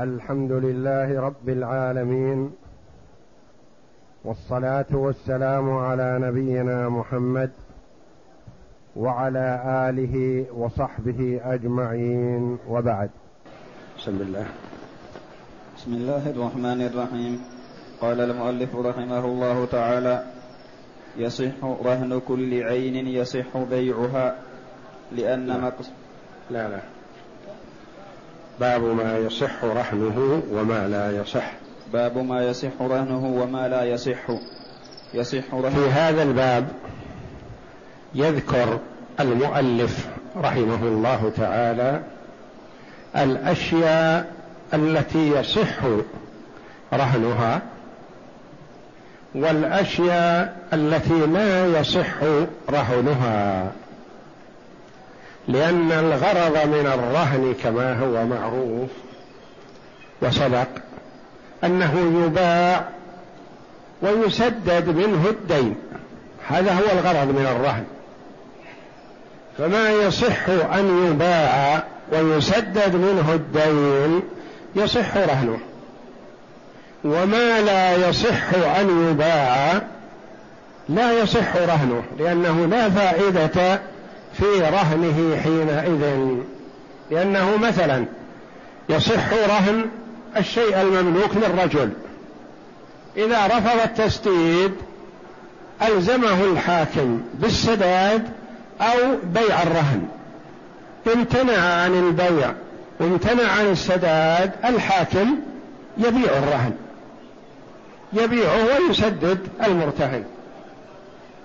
الحمد لله رب العالمين والصلاة والسلام على نبينا محمد وعلى آله وصحبه أجمعين وبعد. بسم الله. بسم الله الرحمن الرحيم. قال المؤلف رحمه الله تعالى يصح رهن كل عين يصح بيعها لأن مقص لا لا. باب ما يصح رهنه وما لا يصح. باب ما يصح رهنه وما لا يصح. يصح رهنه في هذا الباب يذكر المؤلف رحمه الله تعالى الأشياء التي يصح رهنها والأشياء التي لا يصح رهنها لأن الغرض من الرهن كما هو معروف وسبق أنه يباع ويسدد منه الدين. هذا هو الغرض من الرهن. فما يصح أن يباع ويسدد منه الدين يصح رهنه. وما لا يصح أن يباع لا يصح رهنه لأنه لا فائدة في رهنه حينئذ. لأنه مثلا يصح رهن الشيء المملوك للرجل إذا رفض التسديد ألزمه الحاكم بالسداد أو بيع الرهن. امتنع عن البيع وامتنع عن السداد الحاكم يبيع الرهن. يبيعه ويسدد المرتهن.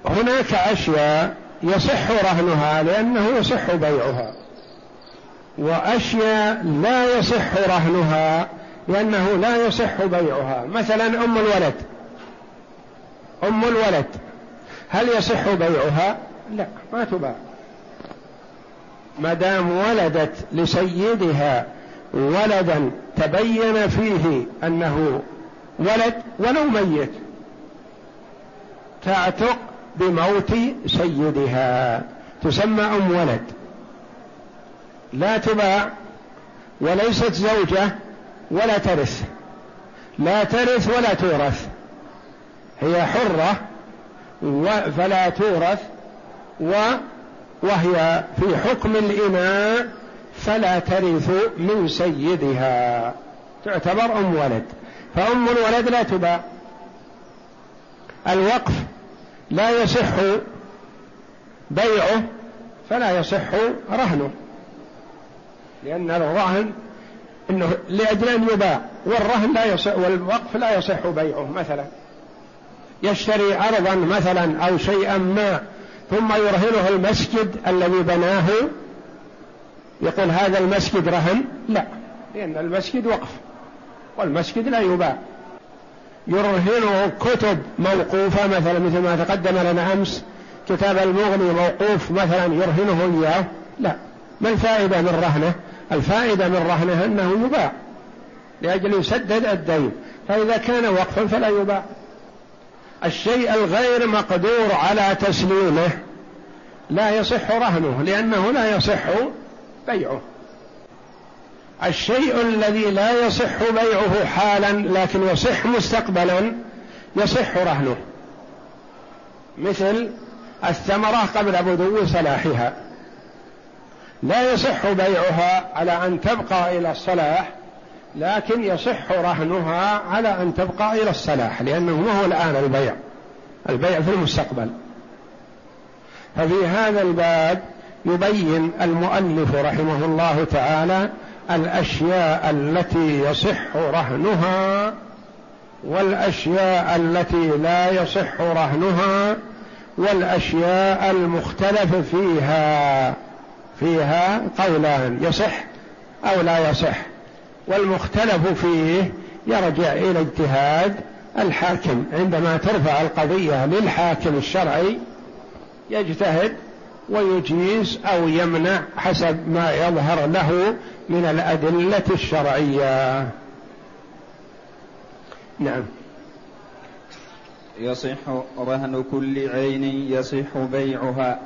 هناك أشياء يصح رهنها لأنه يصح بيعها. وأشياء لا يصح رهنها لأنه لا يصح بيعها. مثلا أم الولد. أم الولد. هل يصح بيعها؟ لا ما تباع. ما دام ولدت لسيدها ولدا تبين فيه أنه ولد ولو ميت. تعتق بموت سيدها. تسمى أم ولد. لا تباع وليست زوجة ولا ترث. لا ترث ولا تورث. هي حرة فلا تورث وهي في حكم الإناء فلا ترث من سيدها. تعتبر أم ولد. فأم الولد لا تباع. الوقف لا يصح بيعه فلا يصح رهنه. لأن الرهن إنه لأجل أن يباع والرهن لا يصح والوقف لا يصح بيعه مثلا. يشتري ارضا مثلا أو شيئا ما ثم يرهنه المسجد الذي بناه. يقول هذا المسجد رهن؟ لا لأن المسجد وقف والمسجد لا يباع. يرهنه كتب موقوفة مثلا مثل ما تقدم لنا أمس كتاب المغني موقوف مثلا يرهنه إياه. لا ما الفائدة من رهنه؟ الفائدة من رهنه أنه يباع لأجل يسدد الدين. فإذا كان وقفا فلا يباع. الشيء الغير مقدور على تسليمه لا يصح رهنه لأنه لا يصح بيعه. الشيء الذي لا يصح بيعه حالا لكن يصح مستقبلا يصح رهنه. مثل الثمرة قبل بدو صلاحها لا يصح بيعها على أن تبقى إلى الصلاح لكن يصح رهنها على أن تبقى إلى الصلاح لأنه ما هو الآن البيع البيع في المستقبل. ففي هذا الباب يبين المؤلف رحمه الله تعالى الأشياء التي يصح رهنها والأشياء التي لا يصح رهنها والأشياء المختلف فيها فيها قولان يصح أو لا يصح. والمختلف فيه يرجع إلى اجتهاد الحاكم. عندما ترفع القضية للحاكم الشرعي يجتهد ويجيز أو يمنع حسب ما يظهر له من الأدلة الشرعية. نعم. يصح رهن كل عين يصح بيعها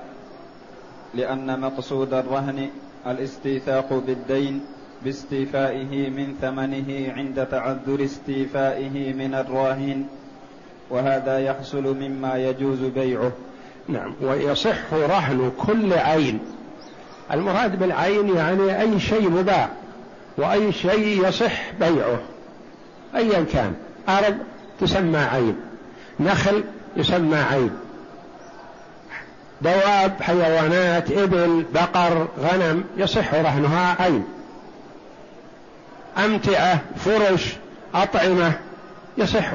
لأن مقصود الرهن الاستيثاق بالدين باستيفائه من ثمنه عند تعذر استيفائه من الراهن وهذا يحصل مما يجوز بيعه. نعم. ويصح رهن كل عين. المراد بالعين يعني أي شيء مباع وأي شيء يصح بيعه. أيا كان. أرض تسمى عين. نخل يسمى عين. دواب حيوانات إبل بقر غنم يصح رهنها عين. أمتعة فرش أطعمة يصح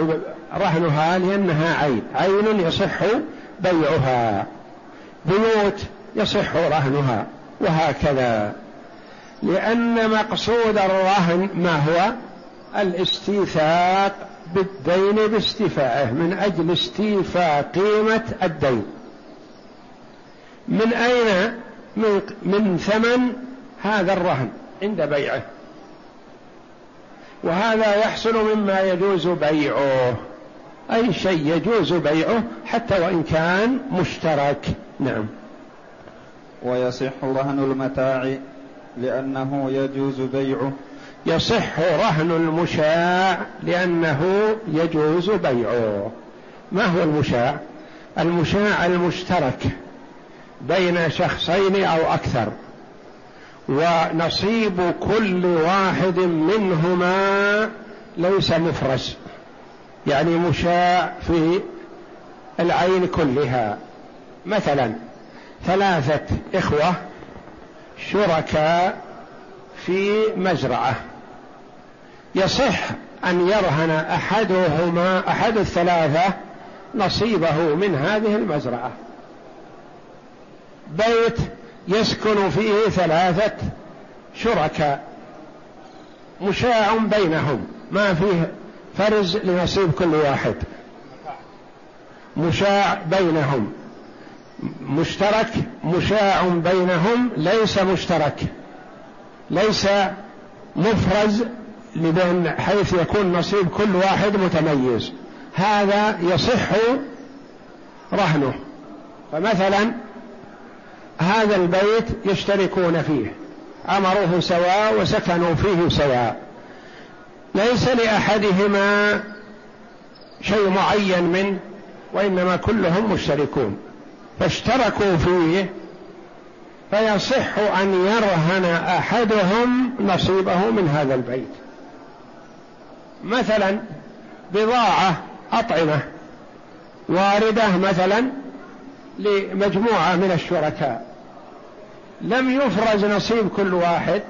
رهنها لأنها عين. عين يصح بيعها. بيوت يصح رهنها وهكذا. لأن مقصود الرهن ما هو؟ الاستيثاق بالدين باستيفائه من أجل استيفاء قيمة الدين. من أين؟ من, من ثمن هذا الرهن عند بيعه. وهذا يحصل مما يجوز بيعه. أي شيء يجوز بيعه حتى وإن كان مشترك. نعم. ويصح رهن المتاع لأنه يجوز بيعه. يصح رهن المشاع لأنه يجوز بيعه. ما هو المشاع؟ المشاع المشترك بين شخصين أو أكثر. ونصيب كل واحد منهما ليس مفرس. يعني مشاع في العين كلها. مثلا ثلاثة إخوة شركاء في مزرعة. يصح أن يرهن أحدهما أحد الثلاثة نصيبه من هذه المزرعة. بيت يسكن فيه ثلاثة شركاء. مشاع بينهم. ما فيه فرز لنصيب كل واحد. مشاع بينهم. مشترك مشاع بينهم ليس مشترك. ليس مفرز لبين حيث يكون نصيب كل واحد متميز. هذا يصح رهنه. فمثلا هذا البيت يشتركون فيه. عمروه سواء وسكنوا فيه سواء. ليس لأحدهما شيء معين منه وإنما كلهم مشتركون. فاشتركوا فيه فيصح أن يرهن أحدهم نصيبه من هذا البيت. مثلا بضاعة أطعمة واردة مثلا لمجموعة من الشركاء. لم يفرز نصيب كل واحد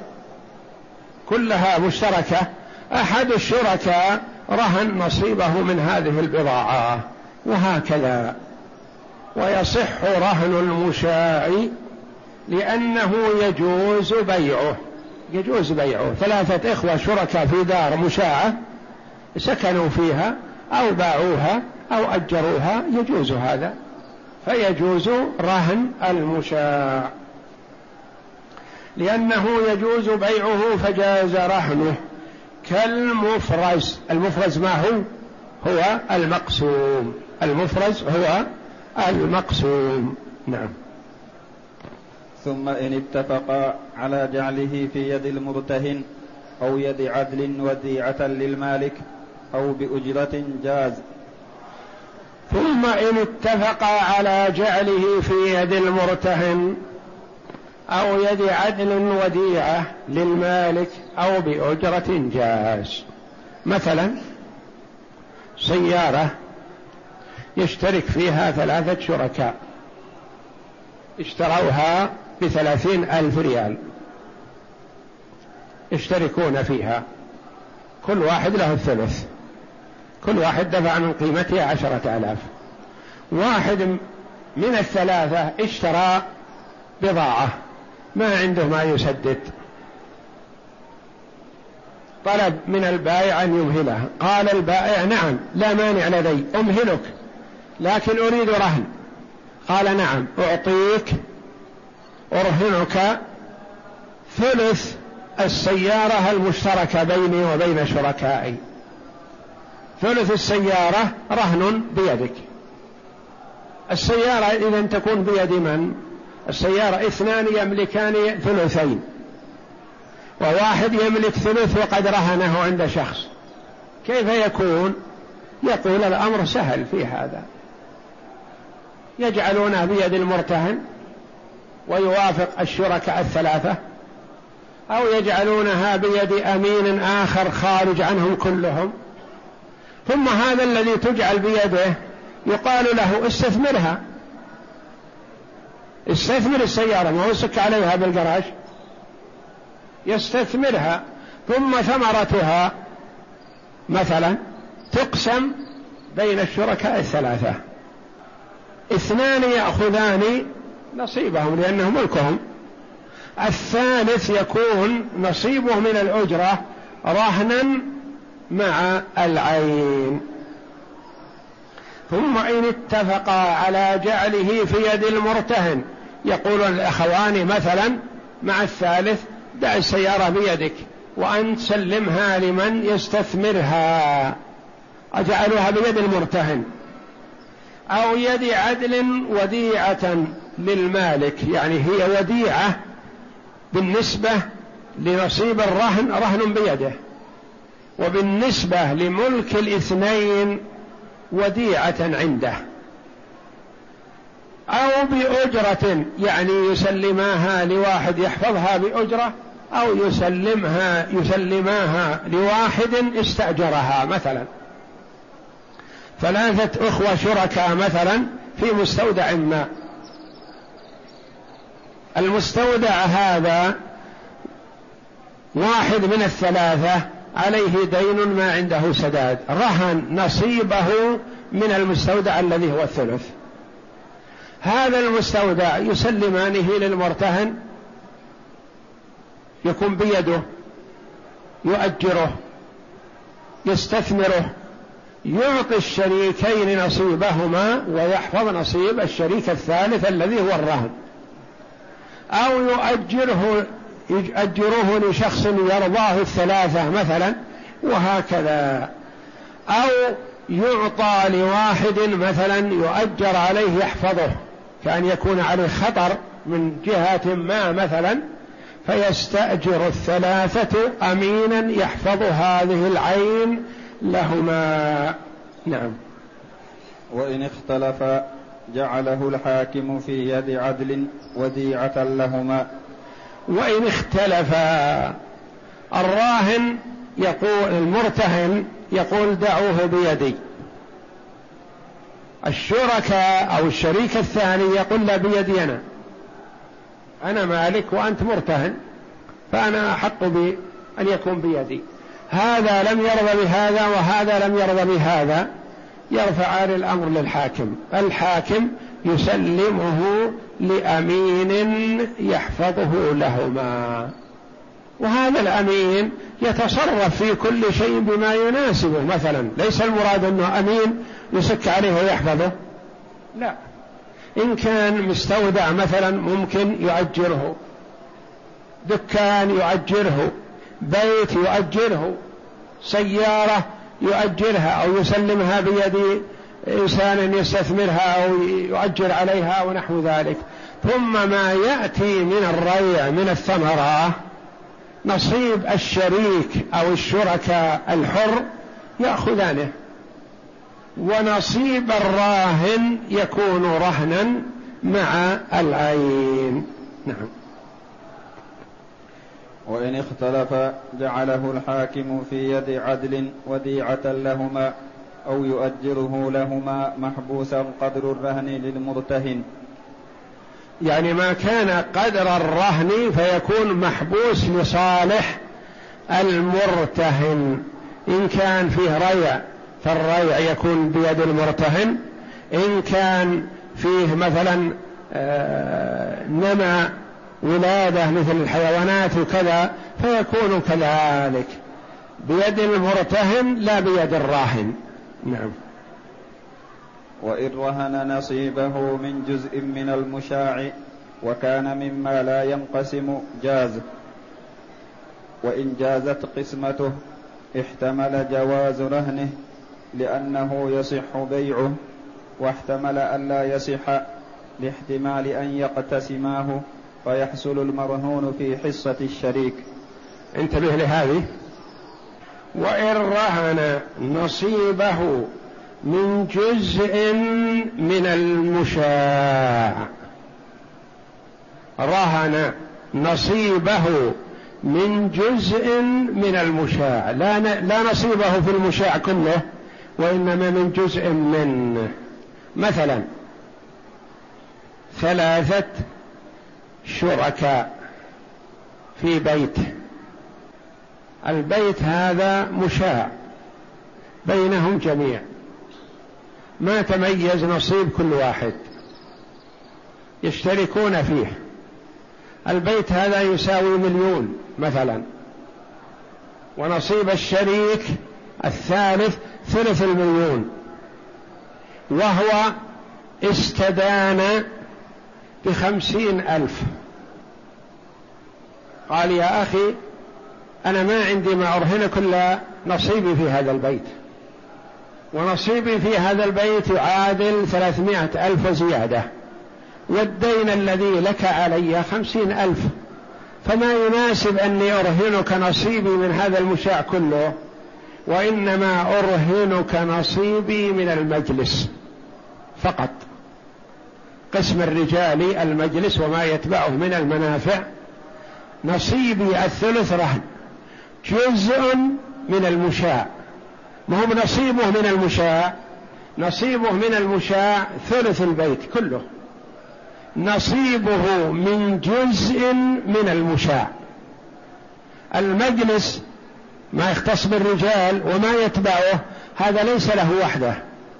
كلها مشتركة. أحد الشركاء رهن نصيبه من هذه البضاعة وهكذا. ويصح رهن المشاع لأنه يجوز بيعه. يجوز بيعه. ثلاثة إخوة شركاء في دار مشاعة سكنوا فيها أو باعوها أو أجروها يجوز هذا. فيجوز رهن المشاع. لأنه يجوز بيعه فجاز رهنه. كالمفرز. المفرز ما هو؟ هو المقسوم. المفرز هو المقسوم. نعم. ثم إن اتفقا على جعله في يد المرتهن أو يد عدل وديعة للمالك أو بأجرة جاز. ثم إن اتفقا على جعله في يد المرتهن أو يد عدل وديعة للمالك أو بأجرة جاز مثلا سيارة يشترك فيها ثلاثة شركاء. اشتروها بثلاثين ألف ريال. يشتركون فيها. كل واحد له الثلث. كل واحد دفع من قيمتها عشرة آلاف. واحد من الثلاثة اشترى بضاعة. ما عنده ما يسدد. طلب من البائع أن يمهله. قال البائع نعم لا مانع لدي أمهلك لكن أريد رهن. قال نعم أعطيك أرهنك ثلث السيارة المشتركة بيني وبين شركائي. ثلث السيارة رهن بيدك. السيارة إذا تكون بيد من؟ السيارة اثنان يملكان ثلثين وواحد يملك ثلث وقد رهنه عند شخص. كيف يكون؟ يقول الأمر سهل في هذا. يجعلونه بيد المرتهن ويوافق الشركاء الثلاثة أو يجعلونها بيد أمين آخر خارج عنهم كلهم. ثم هذا الذي تجعل بيده يقال له استثمرها. استثمر السيارة ما هو سك عليها بالجراج يستثمرها ثم ثمرتها مثلا تقسم بين الشركاء الثلاثة. اثنان يأخذان نصيبهم لأنه ملكهم. الثالث يكون نصيبه من الأجرة رهنا مع العين. ثم إن اتفقا على جعله في يد المرتهن. يقول الأخوان مثلا مع الثالث دع السيارة بيدك وأن سلمها لمن يستثمرها. أجعلها بيد المرتهن. أو يد عدل وديعة للمالك. يعني هي وديعة بالنسبة لنصيب الرهن رهن بيده. وبالنسبة لملك الاثنين وديعة عنده. أو بأجرة يعني يسلماها لواحد يحفظها بأجرة أو يسلمها يسلماها لواحد استأجرها مثلا. ثلاثة أخوة شركاء مثلا في مستودع ما. المستودع هذا واحد من الثلاثة عليه دين ما عنده سداد. رهن نصيبه من المستودع الذي هو الثلث. هذا المستودع يسلمانه للمرتهن يكون بيده يؤجره يستثمره يعطي الشريكين نصيبهما ويحفظ نصيب الشريك الثالث الذي هو الرهن. أو يؤجره يؤجروه لشخص يرضاه الثلاثة مثلا وهكذا. أو يعطى لواحد مثلا يؤجر عليه يحفظه. كأن يكون عليه خطر من جهة ما مثلا فيستأجر الثلاثة أمينا يحفظ هذه العين لهما. نعم. وإن اختلف جعله الحاكم في يد عدل وديعة لهما. وإن اختلف الراهن يقول المرتهن يقول دعوه بيدي. الشركاء أو الشريك الثاني يقول لا بيدي أنا أنا مالك وأنت مرتهن فأنا أحق بأن يكون بيدي. هذا لم يرضى بهذا وهذا لم يرضى بهذا. يرفعان الأمر للحاكم. الحاكم يسلمه لأمين يحفظه لهما. وهذا الأمين يتصرف في كل شيء بما يناسبه. مثلا ليس المراد أنه أمين يسك عليه ويحفظه؟ لا. إن كان مستودع مثلا ممكن يؤجره. دكان يؤجره. بيت يؤجره. سيارة يؤجرها أو يسلمها بيد إنسان يستثمرها أو يؤجر عليها ونحو ذلك. ثم ما يأتي من الريع من الثمرة نصيب الشريك أو الشركاء الحر يأخذانه ونصيب الراهن يكون رهنا مع العين. نعم. وإن اختلف جعله الحاكم في يد عدل وديعة لهما أو يؤجره لهما محبوسا قدر الرهن للمرتهن. يعني ما كان قدر الرهن فيكون محبوس لصالح المرتهن. إن كان فيه ريع فالريع يكون بيد المرتهن. إن كان فيه مثلا آه، نمى ولادة مثل الحيوانات وكذا فيكون كذلك. بيد المرتهن لا بيد الراهن. نعم. وإن رهن نصيبه من جزء من المشاع وكان مما لا ينقسم جاز. وإن جازت قسمته احتمل جواز رهنه لأنه يصح بيعه واحتمل ألا يصح لاحتمال أن يقتسماه فيحصل المرهون في حصة الشريك. انتبه لهذه. وإن رهن نصيبه من جزء من المشاع. رهن نصيبه من جزء من المشاع. لا لا نصيبه في المشاع كله وإنما من جزء منه. مثلا ثلاثة شركاء في بيت. البيت هذا مشاع بينهم جميع. ما تميز نصيب كل واحد. يشتركون فيه. البيت هذا يساوي مليون مثلا. ونصيب الشريك الثالث ثلث المليون. وهو استدان بخمسين ألف. قال يا أخي أنا ما عندي ما أرهنك إلا نصيبي في هذا البيت. ونصيبي في هذا البيت يعادل ثلاثمائة ألف زيادة. والدين الذي لك علي خمسين ألف. فما يناسب أني أرهنك نصيبي من هذا المشاع كله وإنما أرهنك نصيبي من المجلس. فقط. قسم الرجال المجلس وما يتبعه من المنافع. نصيبي الثلث رهن. جزء من المشاع. ما هو نصيبه من المشاع. نصيبه من المشاع ثلث البيت كله. نصيبه من جزء من المشاع. المجلس ما يختص بالرجال وما يتبعه هذا ليس له وحده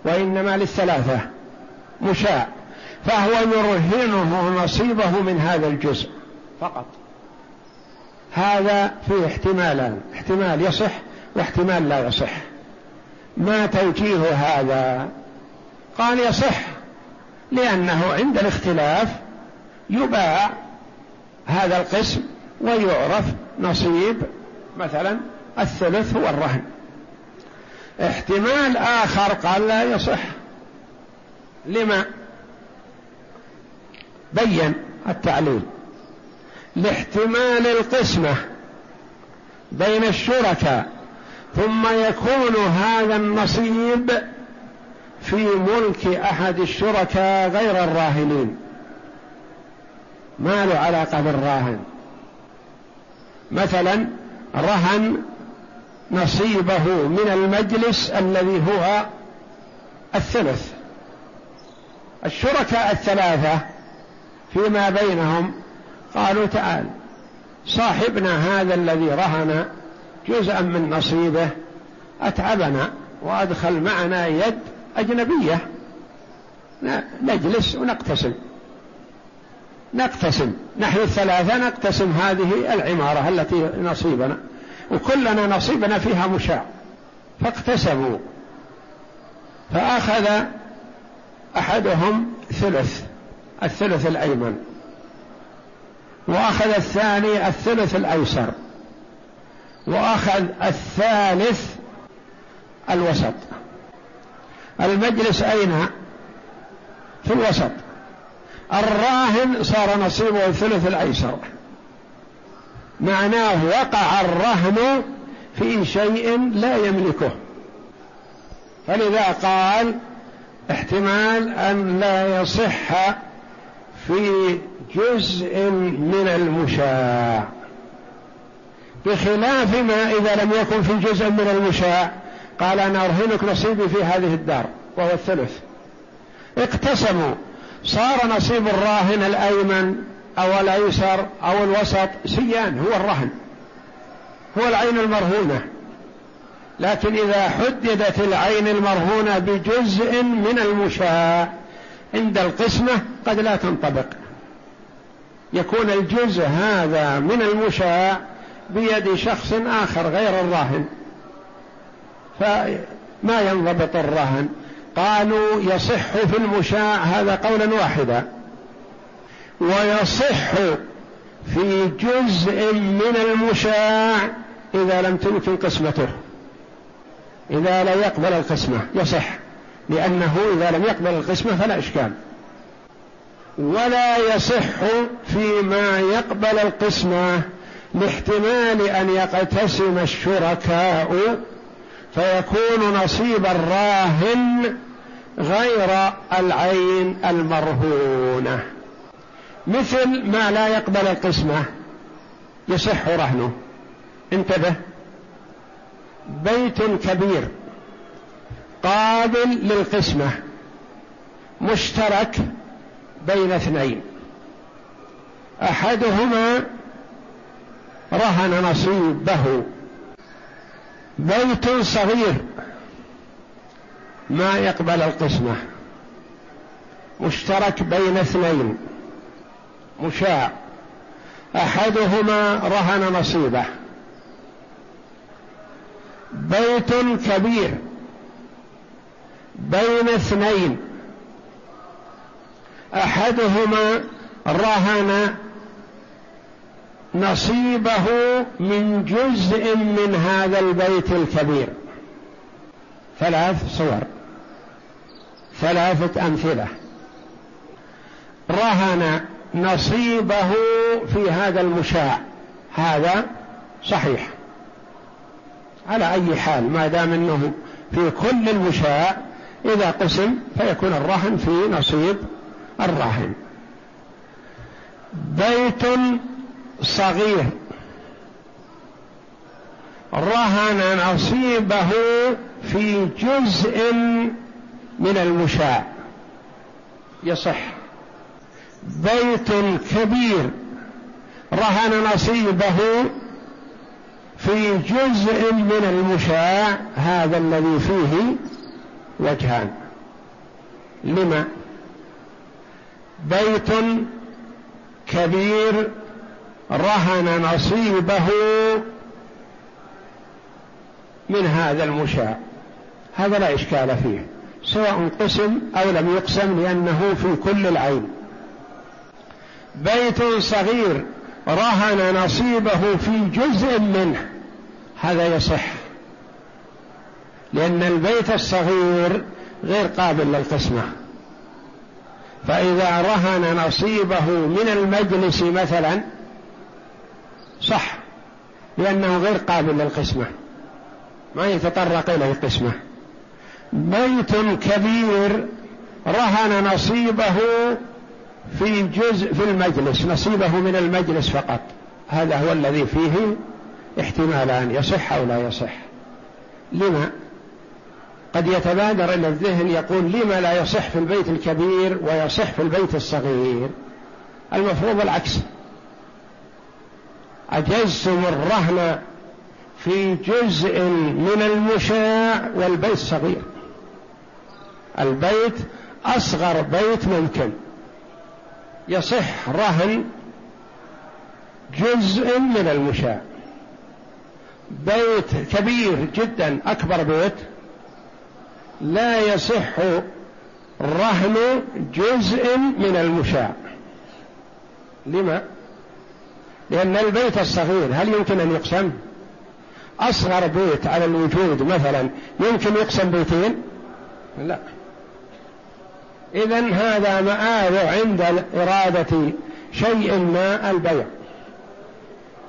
وإنما للثلاثة مشاع. فهو يرهنه نصيبه من هذا الجزء فقط. هذا فيه احتمالان احتمال يصح واحتمال لا يصح. ما توجيه هذا؟ قال يصح لأنه عند الاختلاف يباع هذا القسم ويعرف نصيب مثلا الثلث هو الرهن احتمال آخر قال لا يصح. لما؟ بين التعليل. لاحتمال القسمة بين الشركاء ثم يكون هذا النصيب في ملك أحد الشركاء غير الراهنين. ما له علاقة بالراهن؟ مثلا رهن نصيبه من المجلس الذي هو الثلث. الشركاء الثلاثة فيما بينهم قالوا تعال صاحبنا هذا الذي رهن جزءا من نصيبه. أتعبنا وأدخل معنا يد أجنبية. نجلس ونقتسم. نقتسم. نحن الثلاثة نقتسم هذه العمارة التي نصيبنا. وكلنا نصيبنا فيها مشاع. فاقتسموا. فأخذ أحدهم ثلث الثلث الأيمن. وأخذ الثاني الثلث الأيسر. وأخذ الثالث الوسط. المجلس أين؟ في الوسط. الراهن صار نصيبه الثلث الأيسر. معناه وقع الرهن في شيء لا يملكه. فلذا قال احتمال أن لا يصح في جزء من المشاع بخلاف ما إذا لم يكن في جزء من المشاع قال أنا أرهنك نصيبي في هذه الدار وهو الثلث. اقتسموا. صار نصيب الراهن الأيمن أو الأيسر أو الوسط سيان هو الرهن. هو العين المرهونة. لكن إذا حددت العين المرهونة بجزء من المشاع عند القسمة قد لا تنطبق. يكون الجزء هذا من المشاع بيد شخص آخر غير الراهن. فما ينضبط الرهن قالوا يصح في المشاع هذا قولا واحدا. ويصح في جزء من المشاع إذا لم تمكن قسمته. إذا لا يقبل القسمة يصح. لأنه إذا لم يقبل القسمة فلا إشكال. ولا يصح فيما يقبل القسمة لاحتمال أن يقتسم الشركاء فيكون نصيب الراهن غير العين المرهونة. مثل ما لا يقبل القسمة يصح رهنه. انتبه. بيت كبير قابل للقسمة مشترك بين اثنين. أحدهما رهن نصيبه. بيت صغير. ما يقبل القسمة. مشترك بين اثنين. مشاع. أحدهما رهن نصيبه. بيت كبير. بين اثنين. أحدهما رهن نصيبه من جزء من هذا البيت الكبير. ثلاث صور ثلاثة أمثلة. رهن نصيبه في هذا المشاع. هذا صحيح. على أي حال ما دام أنه في كل المشاع إذا قسم فيكون الرهن في نصيب الراهن بيت صغير. رهن نصيبه في جزء من المشاع. يصح. بيت كبير. رهن نصيبه في جزء من المشاع هذا الذي فيه وجهان. لما؟ بيت كبير رهن نصيبه من هذا المشاع. هذا لا إشكال فيه سواء قسم أو لم يقسم لأنه في كل العين. بيت صغير رهن نصيبه في جزء منه. هذا يصح لأن البيت الصغير غير قابل للقسمة. فإذا رهن نصيبه من المجلس مثلا صح لأنه غير قابل للقسمة. ما يتطرق إلى القسمة بيت كبير رهن نصيبه في جزء في المجلس نصيبه من المجلس فقط. هذا هو الذي فيه احتمالان يصح أو لا يصح. لما؟ قد يتبادر إلى الذهن يقول لما لا يصح في البيت الكبير ويصح في البيت الصغير؟ المفروض العكس. أجزتم الرهن في جزء من المشاع والبيت صغير. البيت أصغر بيت ممكن. يصح رهن جزء من المشاع. بيت كبير جدا أكبر بيت. لا يصح رهن جزء من المشاع. لما؟ لأن البيت الصغير هل يمكن أن يقسم؟ أصغر بيت على الوجود مثلا يمكن يقسم بيتين؟ لا. إذا هذا مآل عند إرادة شيء ما البيع.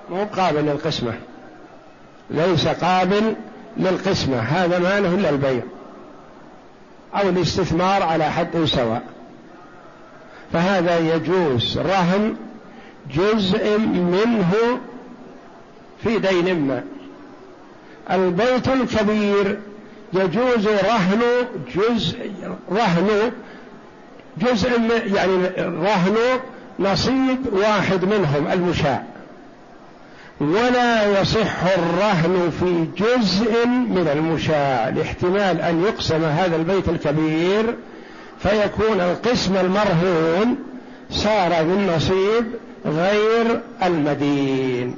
مو قابل للقسمة. ليس قابل للقسمة. هذا ما له إلا البيع. أو الاستثمار على حد سواء. فهذا يجوز رهن جزء منه في دين ما. البيت الكبير يجوز رهن جزء رهن جزء يعني رهن نصيب واحد منهم المشاع. ولا يصح الرهن في جزء من المشاع لاحتمال أن يقسم هذا البيت الكبير فيكون القسم المرهون صار بالنصيب غير المدين.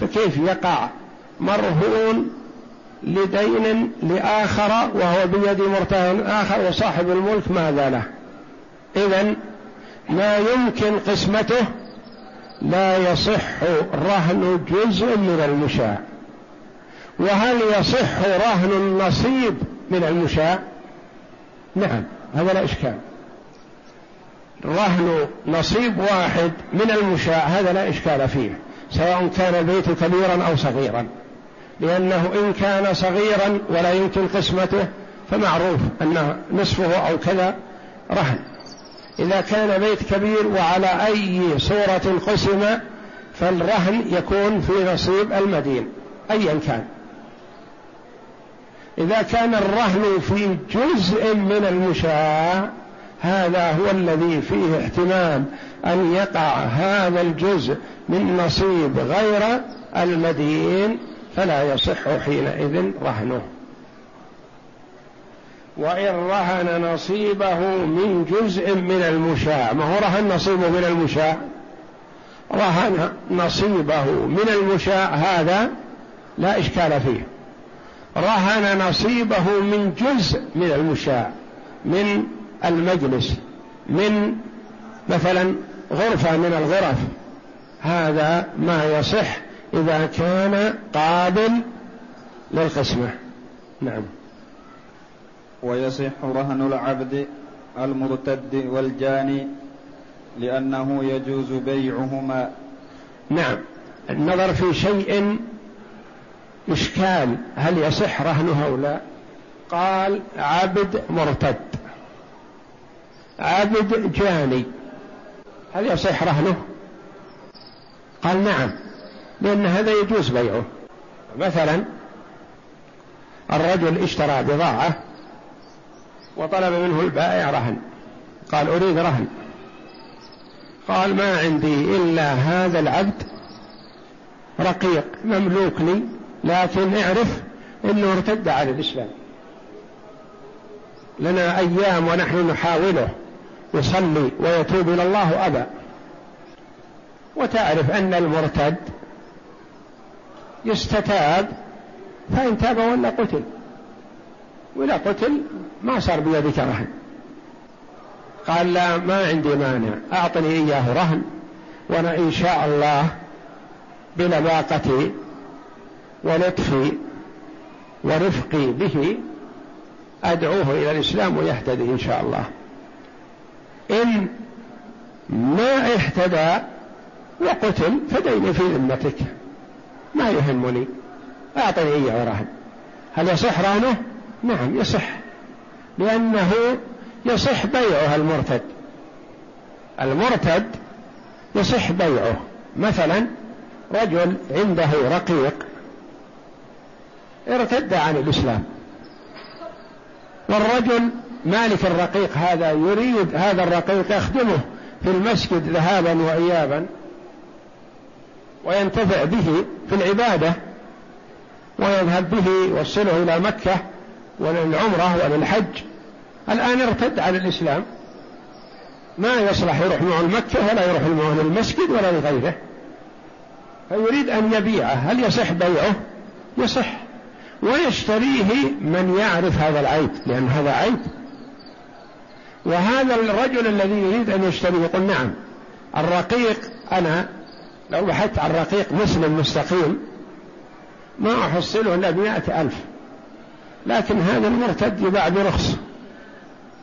فكيف يقع مرهون لدين لآخر وهو بيد مرتهن آخر وصاحب الملك؟ ماذا له؟ إذا ما يمكن قسمته لا يصح رهن جزء من المشاع وهل يصح رهن النصيب من المشاع نعم هذا لا إشكال. رهن نصيب واحد من المشاع هذا لا إشكال فيه سواء كان البيت كبيرا أو صغيرا. لأنه إن كان صغيرا ولا يمكن قسمته فمعروف أن نصفه أو كذا رهن. إذا كان بيت كبير وعلى أي صورة قسم فالرهن يكون في نصيب المدين أيا كان. إذا كان الرهن في جزء من المشاة هذا هو الذي فيه احتمال أن يقع هذا الجزء من نصيب غير المدين فلا يصح حينئذ رهنه. وإن رهن نصيبه من جزء من المشاع ما هو رهن نصيبه من المشاع؟ رهن نصيبه من المشاع هذا لا إشكال فيه. رهن نصيبه من جزء من المشاع من المجلس من مثلا غرفة من الغرف. هذا ما يصح إذا كان قابل للقسمة. نعم. ويصح رهن العبد المرتد والجاني لأنه يجوز بيعهما. نعم. النظر في شيء إشكال. هل يصح رهنه أو لا قال عبد مرتد. عبد جاني. هل يصح رهنه؟ قال نعم لأن هذا يجوز بيعه. مثلا الرجل اشترى بضاعة وطلب منه البائع رهن. قال أريد رهن. قال ما عندي إلا هذا العبد رقيق مملوك لي لكن اعرف إنه ارتد على الإسلام. لنا أيام ونحن نحاوله. يصلي ويتوب إلى الله ابى وتعرف أن المرتد يستتاب فإن تاب ولا قتل. ولا قتل ما صار بيدك رهن قال لا ما عندي مانع أعطني إياه رهن وأنا إن شاء الله بلباقتي ولطفي ورفقي به أدعوه إلى الإسلام ويهتدي إن شاء الله. إن ما اهتدى وقتل فديني في ذمتك ما يهمني أعطني إياه رهن هل يصح رهنه؟ نعم يصح. لأنه يصح بيعه المرتد. المرتد يصح بيعه. مثلا رجل عنده رقيق ارتد عن الإسلام. والرجل مالك الرقيق هذا يريد هذا الرقيق يخدمه في المسجد ذهابا وإيابا وينتفع به في العبادة ويذهب به يوصله إلى مكة وللعمرة وللحج. الآن ارتد عن الإسلام. ما يصلح يروح معه المكة ولا يروح معه للمسجد ولا لغيره. فيريد أن يبيعه. هل يصح بيعه؟ يصح. ويشتريه من يعرف هذا العيب لأن هذا عيب. وهذا الرجل الذي يريد أن يشتري يقول نعم الرقيق أنا لو بحثت عن رقيق مسلم مستقيم ما أحصله إلا بمائة ألف. لكن هذا المرتد يباع برخص.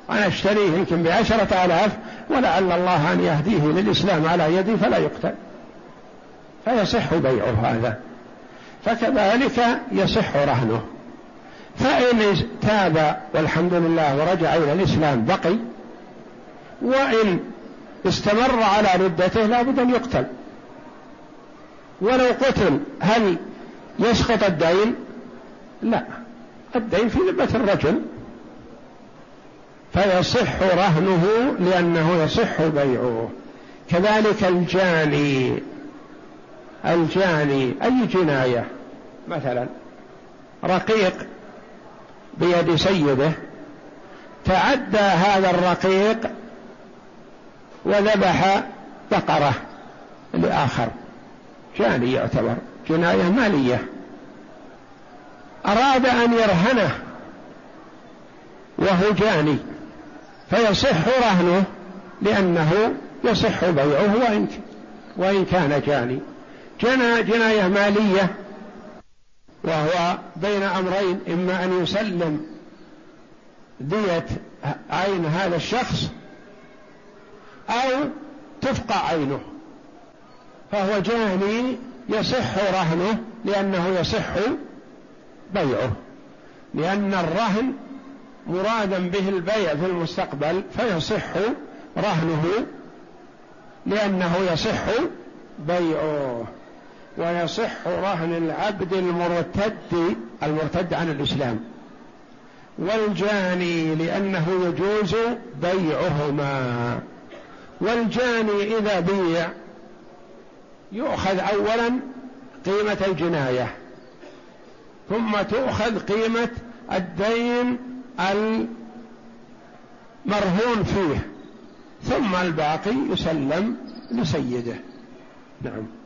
أنا أشتريه يمكن بعشرة آلاف ولعل الله أن يهديه للإسلام على يدي فلا يقتل. فيصح بيعه هذا. فكذلك يصح رهنه. فإن تاب والحمد لله ورجع إلى الإسلام بقي وإن استمر على ردته لا بد أن يقتل. ولو قتل هل يسقط الدين؟ لا. الدين في ذمة الرجل. فيصح رهنه لأنه يصح بيعه. كذلك الجاني الجاني أي جناية؟ مثلا رقيق. بيد سيده تعدى هذا الرقيق وذبح بقرة لآخر. جاني يعتبر جناية مالية. أراد أن يرهنه وهو جاني فيصح رهنه لأنه يصح بيعه وإن وإن كان جاني. جنى جناية مالية وهو بين أمرين إما أن يسلم دية عين هذا الشخص أو تفقع عينه. فهو جاني يصح رهنه لأنه يصح بيعه. لأن الرهن مرادا به البيع في المستقبل فيصح رهنه لأنه يصح بيعه. ويصح رهن العبد المرتد المرتد عن الإسلام. والجاني لأنه يجوز بيعهما. والجاني إذا بيع يؤخذ أولا قيمة الجناية ثم تؤخذ قيمة الدين المرهون فيه ثم الباقي يسلم لسيده. نعم.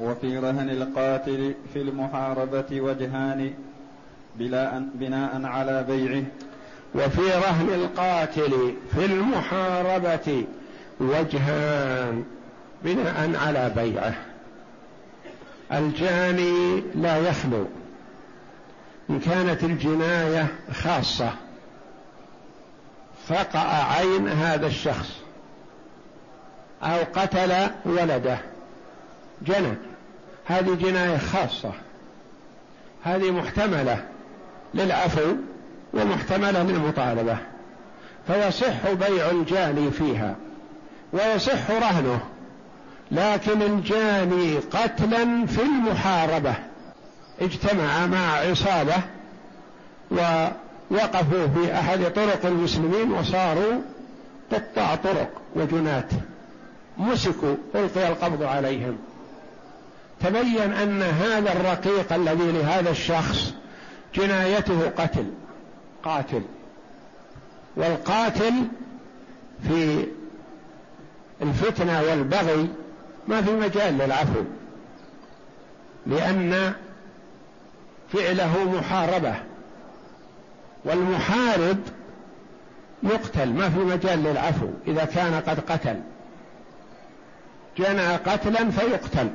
وفي رهن القاتل في المحاربة وجهان بلا بناء على بيعه. وفي رهن القاتل في المحاربة وجهان بناء على بيعه. الجاني لا يخلو. إن كانت الجناية خاصة فقع عين هذا الشخص أو قتل ولده جنى. هذه جناية خاصة. هذه محتملة للعفو ومحتملة للمطالبة. فيصح بيع الجاني فيها ويصح رهنه لكن الجاني قتلا في المحاربة. اجتمع مع عصابة ووقفوا في أحد طرق المسلمين وصاروا قطاع طرق وجنات. مسكوا ألقي القبض عليهم. تبين أن هذا الرقيق الذي لهذا الشخص جنايته قتل. قاتل. والقاتل في الفتنة والبغي ما في مجال للعفو لأن فعله محاربة والمحارب يقتل ما في مجال للعفو إذا كان قد قتل. جنى قتلا فيقتل.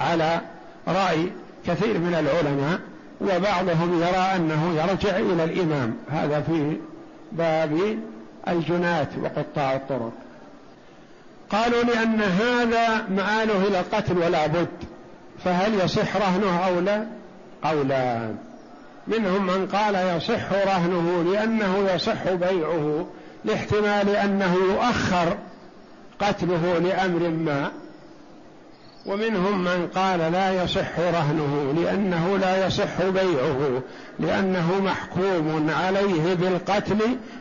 على رأي كثير من العلماء وبعضهم يرى أنه يرجع إلى الإمام. هذا في باب الجنات وقطاع الطرق. قالوا لأن هذا مآله إلى القتل ولا بد فهل يصح رهنه أو لا؟ قولان منهم من قال يصح رهنه لأنه يصح بيعه لاحتمال أنه يؤخر قتله لأمر ما. ومنهم من قال لا يصح رهنه لأنه لا يصح بيعه لأنه محكوم عليه بالقتل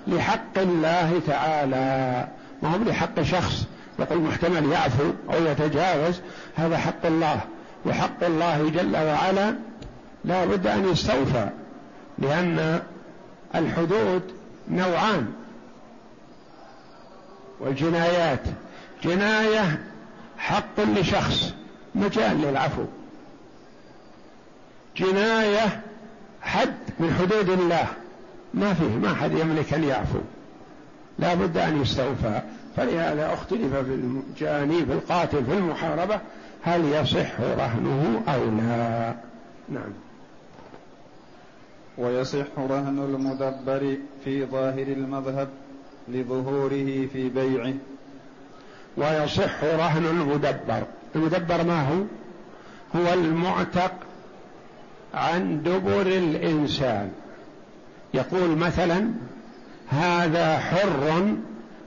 لحق الله تعالى. ما هو لحق شخص. يقول محتمل يعفو أو يتجاوز. هذا حق الله. وحق الله جل وعلا لا بد أن يستوفى لأن الحدود نوعان. والجنايات. جناية حق لشخص مجال للعفو. جناية حد من حدود الله. ما فيه ما حد يملك أن يعفو. لا بد أن يستوفى. فلهذا اختلف في الجاني في القاتل في المحاربة هل يصح رهنه أو لا. نعم. ويصح رهن المدبر في ظاهر المذهب لظهوره في بيعه. ويصح رهن المدبر. المدبر ما هو؟ هو المعتق عن دبر الإنسان. يقول مثلا هذا حر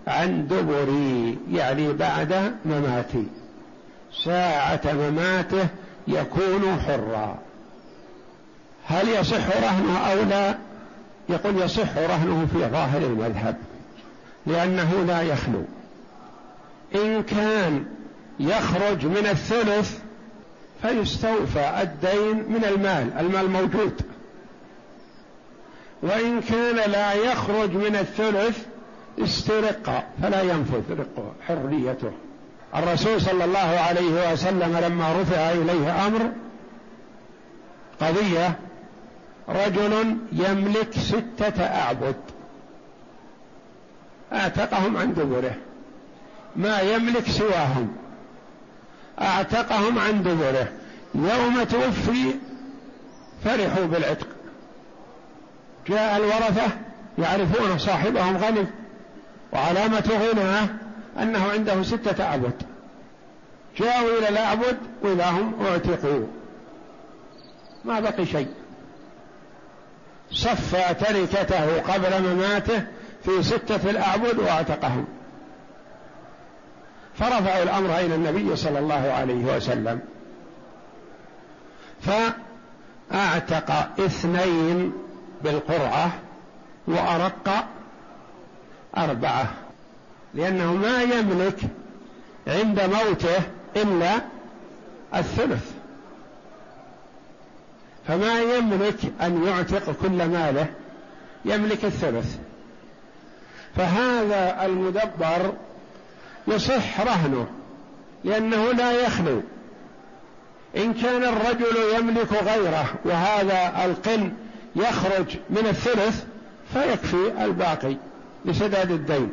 عن دبري. يعني بعد مماتي. ساعة مماته يكون حرا. هل يصح رهنه أو لا؟ يقول يصح رهنه في ظاهر المذهب لأنه لا يخلو. إن كان يخرج من الثلث فيستوفى الدين من المال المال موجود. وإن كان لا يخرج من الثلث استرق فلا ينفذ رقه حريته. الرسول صلى الله عليه وسلم لما رفع إليه أمر قضية رجل يملك ستة أعبد. اعتقهم عن دبره. ما يملك سواهم. أعتقهم عن دبره. يوم توفي فرحوا بالعتق. جاء الورثة يعرفون صاحبهم غني. وعلامة غناه أنه عنده ستة أعبد جاءوا إلى الأعبد وإذا هم أعتقوا. ما بقي شيء. صفى تركته قبل مماته في ستة الأعبد وأعتقهم. فرفعوا الأمر إلى النبي صلى الله عليه وسلم. فأعتق اثنين بالقرعة وأرق أربعة لأنه ما يملك عند موته إلا الثلث. فما يملك أن يعتق كل ماله يملك الثلث. فهذا المدبر يصح رهنه لأنه لا يخلو إن كان الرجل يملك غيره وهذا القن يخرج من الثلث فيكفي الباقي لسداد الدين.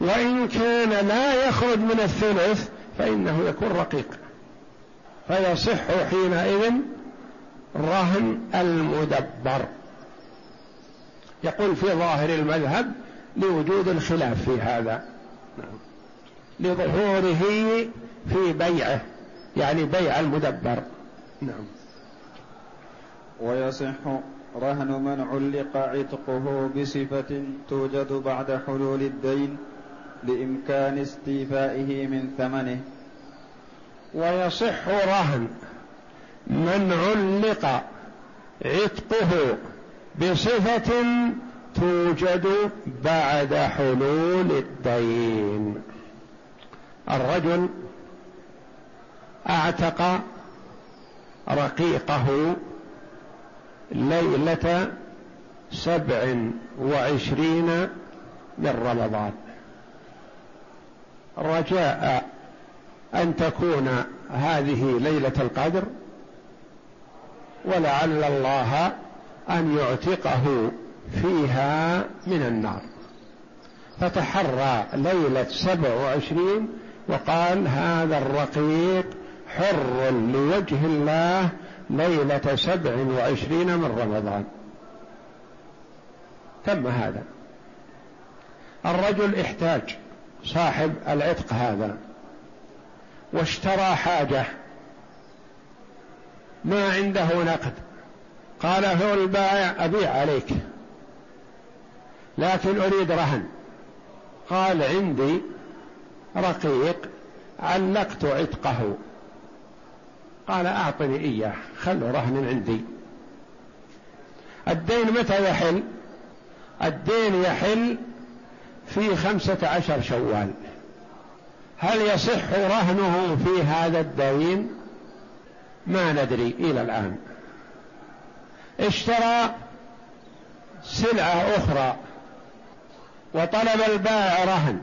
وإن كان لا يخرج من الثلث فإنه يكون رقيق. فيصح حينئذ رهن المدبر. يقول في ظاهر المذهب لوجود الخلاف في هذا. لظهوره في بيعه يعني بيع المدبر. نعم. ويصح رهن من علق عتقه بصفة توجد بعد حلول الدين لإمكان استيفائه من ثمنه. ويصح رهن من علق عتقه بصفة توجد بعد حلول الدين. الرجل أعتق رقيقه ليلة سبع وعشرين من رمضان. رجاء أن تكون هذه ليلة القدر ولعل الله أن يعتقه فيها من النار. فتحرى ليلة سبع وعشرين وقال هذا الرقيق حر لوجه الله ليلة سبع وعشرين من رمضان. تم هذا. الرجل احتاج صاحب العتق هذا. واشترى حاجة. ما عنده نقد. قال هو البائع أبيع عليك. لكن أريد رهن. قال عندي رقيق علقت عتقه. قال أعطني إياه خلوا رهن عندي. الدين متى يحل؟ الدين يحل في خمسة عشر شوال. هل يصح رهنه في هذا الدين؟ ما ندري إلى الآن. اشترى سلعة أخرى وطلب البائع رهن.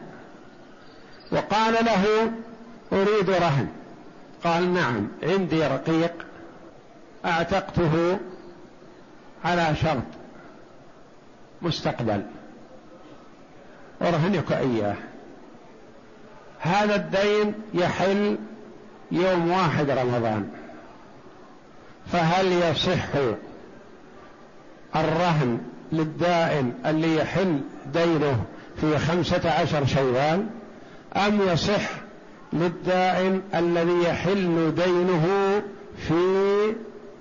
وقال له أريد رهن. قال نعم عندي رقيق أعتقته على شرط مستقبل. أرهنك إياه. هذا الدين يحل يوم واحد رمضان. فهل يصح الرهن للدائن اللي يحل دينه في خمسة عشر شوال أم يصح للدائن الذي يحل دينه في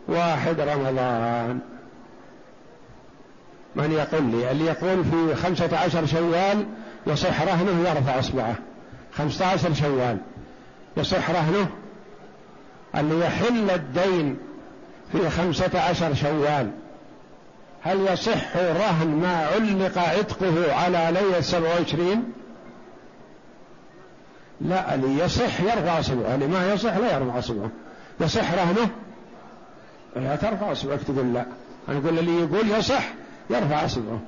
واحد رمضان؟ من يقول لي؟ اللي يقول في خمسة عشر شوال يصح رهنه يرفع إصبعه. خمسة عشر شوال يصح رهنه؟ اللي يحل الدين في خمسة عشر شوال هل يصح رهن ما علق عتقه على ليلة سبع وعشرين؟ لا اللي يصح يرفع اصبعه اللي ما يصح لا يرفع اصبعه يصح رهنه؟ لا ترفع اصبعك تقول لا. أنا أقول اللي يقول يصح يرفع اصبعه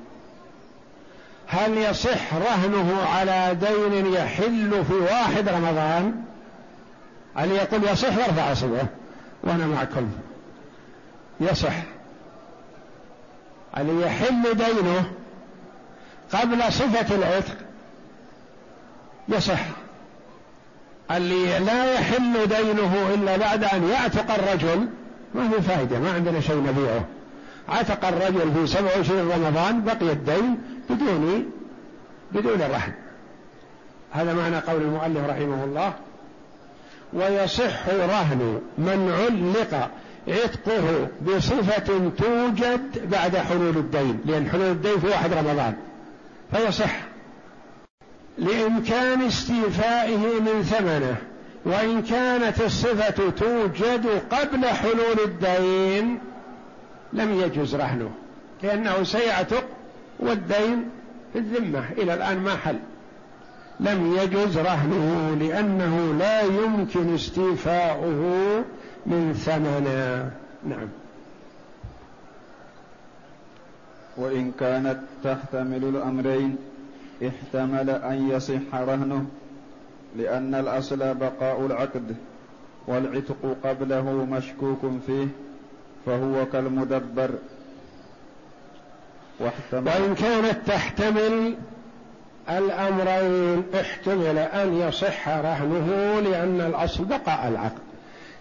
هل يصح رهنه على دين يحل في واحد رمضان؟ اللي يقول يصح يرفع اصبعه وأنا معكم. يصح. اللي يحل دينه قبل صفة العتق يصح. اللي لا يحل دينه إلا بعد أن يعتق الرجل ما في فائدة؟ ما عندنا شيء نبيعه. عتق الرجل في سبع وعشرين رمضان بقي الدين بدون بدون رهن هذا معنى قول المؤلف رحمه الله. ويصح رهن من علق عتقه بصفة توجد بعد حلول الدين لأن حلول الدين في واحد رمضان. فيصح. لإمكان استيفائه من ثمنه وإن كانت الصفة توجد قبل حلول الدين لم يجوز رهنه لأنه سيعتق والدين في الذمة إلى الآن ما حل. لم يجوز رهنه لأنه لا يمكن استيفاؤه من ثمنه. نعم. وإن كانت تحتمل الأمرين احتمل أن يصح رهنه لأن الأصل بقاء العقد والعتق قبله مشكوك فيه فهو كالمدبر. واحتمل وإن كانت تحتمل الأمرين احتمل أن يصح رهنه لأن الأصل بقاء العقد.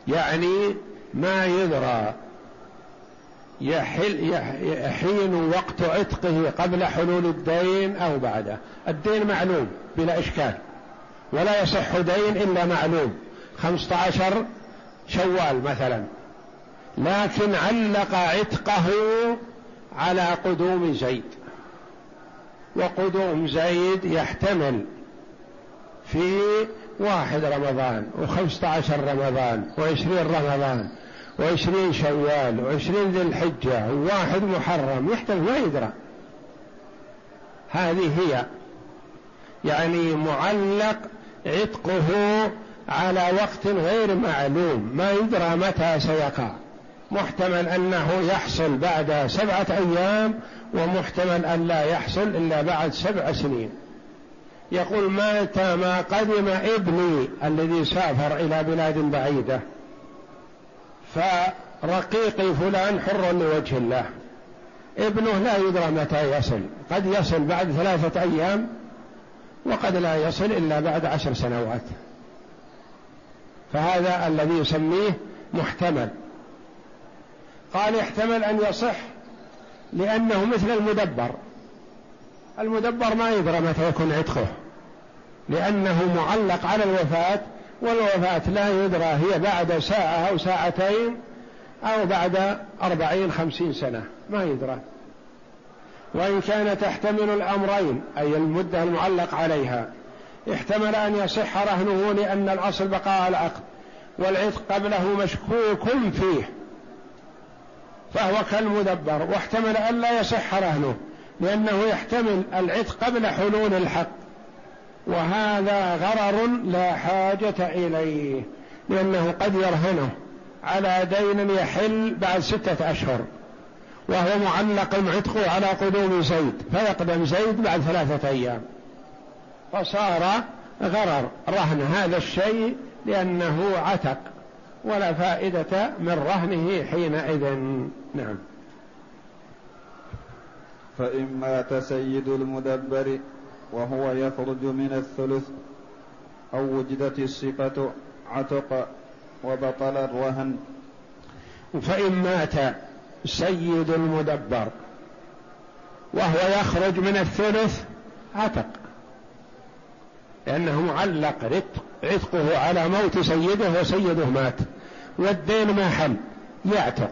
يعني ما يدرى يحل يحين وقت عتقه قبل حلول الدين أو بعده. الدين معلوم بلا إشكال. ولا يصح دين إلا معلوم. خمسة عشر شوال مثلا. لكن علق عتقه على قدوم زيد. وقدوم زيد يحتمل في واحد رمضان وخمسة عشر رمضان وعشرين رمضان. وعشرين شوال وعشرين ذي الحجة وواحد محرم يحتمل ما يدرى. هذه هي يعني معلق عتقه على وقت غير معلوم ما يدرى متى سيقع. محتمل أنه يحصل بعد سبعة أيام ومحتمل أن لا يحصل إلا بعد سبع سنين. يقول متى ما قدم ابني الذي سافر إلى بلاد بعيدة؟ فرقيقي فلان حر لوجه الله. ابنه لا يدرى متى يصل. قد يصل بعد ثلاثة أيام وقد لا يصل إلا بعد عشر سنوات. فهذا الذي يسميه محتمل. قال يحتمل أن يصح لأنه مثل المدبر. المدبر ما يدرى متى يكون عتقه. لأنه معلق على الوفاة والوفاة لا يدرى هي بعد ساعة أو ساعتين أو بعد أربعين خمسين سنة ما يدرى. وإن كان تحتمل الأمرين أي المدة المعلق عليها. احتمل أن يصح رهنه لأن الأصل بقاء العقد والعتق قبله مشكوك فيه. فهو كالمدبر واحتمل أن لا يصح رهنه لأنه يحتمل العتق قبل حلول الحق. وهذا غرر لا حاجة إليه لأنه قد يرهنه على دين يحل بعد ستة أشهر وهو معلق عتقه على قدوم زيد فيقدم زيد بعد ثلاثة أيام. فصار غرر رهن هذا الشيء لأنه عتق ولا فائدة من رهنه حينئذ. نعم. فإن مات سيد المدبر وهو يخرج من الثلث أو وجدت الصفة عتق وبطل الرهن. فإن مات سيد المدبر وهو يخرج من الثلث عتق لأنه معلق رتق عتقه على موت سيده وسيده مات والدين ما حل يعتق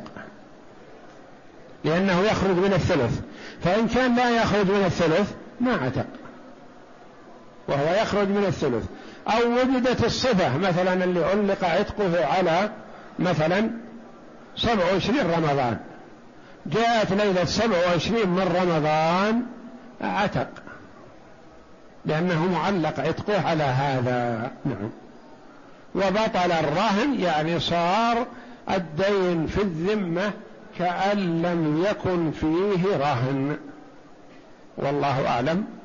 لأنه يخرج من الثلث. فإن كان لا يخرج من الثلث ما عتق. وهو يخرج من الثلث. أو وجدت الصفة مثلا اللي علق عتقه على مثلا سبع وعشرين رمضان. جاءت ليلة سبع وعشرين من رمضان عتق. لأنه معلق عتقه على هذا. نعم. وبطل الرهن يعني صار الدين في الذمة كأن لم يكن فيه رهن. والله أعلم.